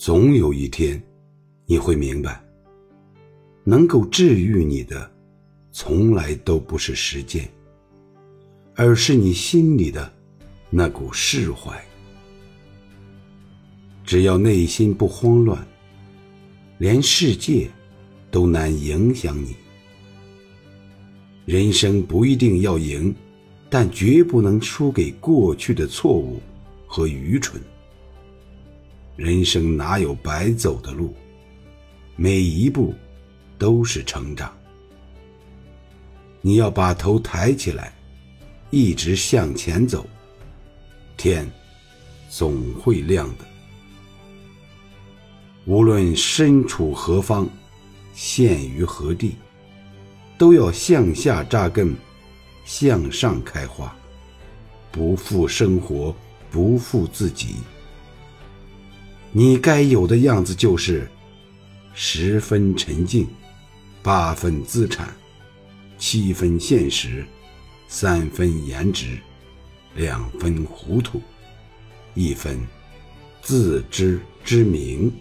总有一天，你会明白，能够治愈你的，从来都不是时间，而是你心里的那股释怀。只要内心不慌乱，连世界都难影响你。人生不一定要赢，但绝不能输给过去的错误和愚蠢。人生哪有白走的路？每一步都是成长。你要把头抬起来，一直向前走，天总会亮的。无论身处何方，陷于何地，都要向下扎根，向上开花，不负生活，不负自己。你该有的样子就是：十分沉静，八分资产，七分现实，三分颜值，两分糊涂，一分自知之明。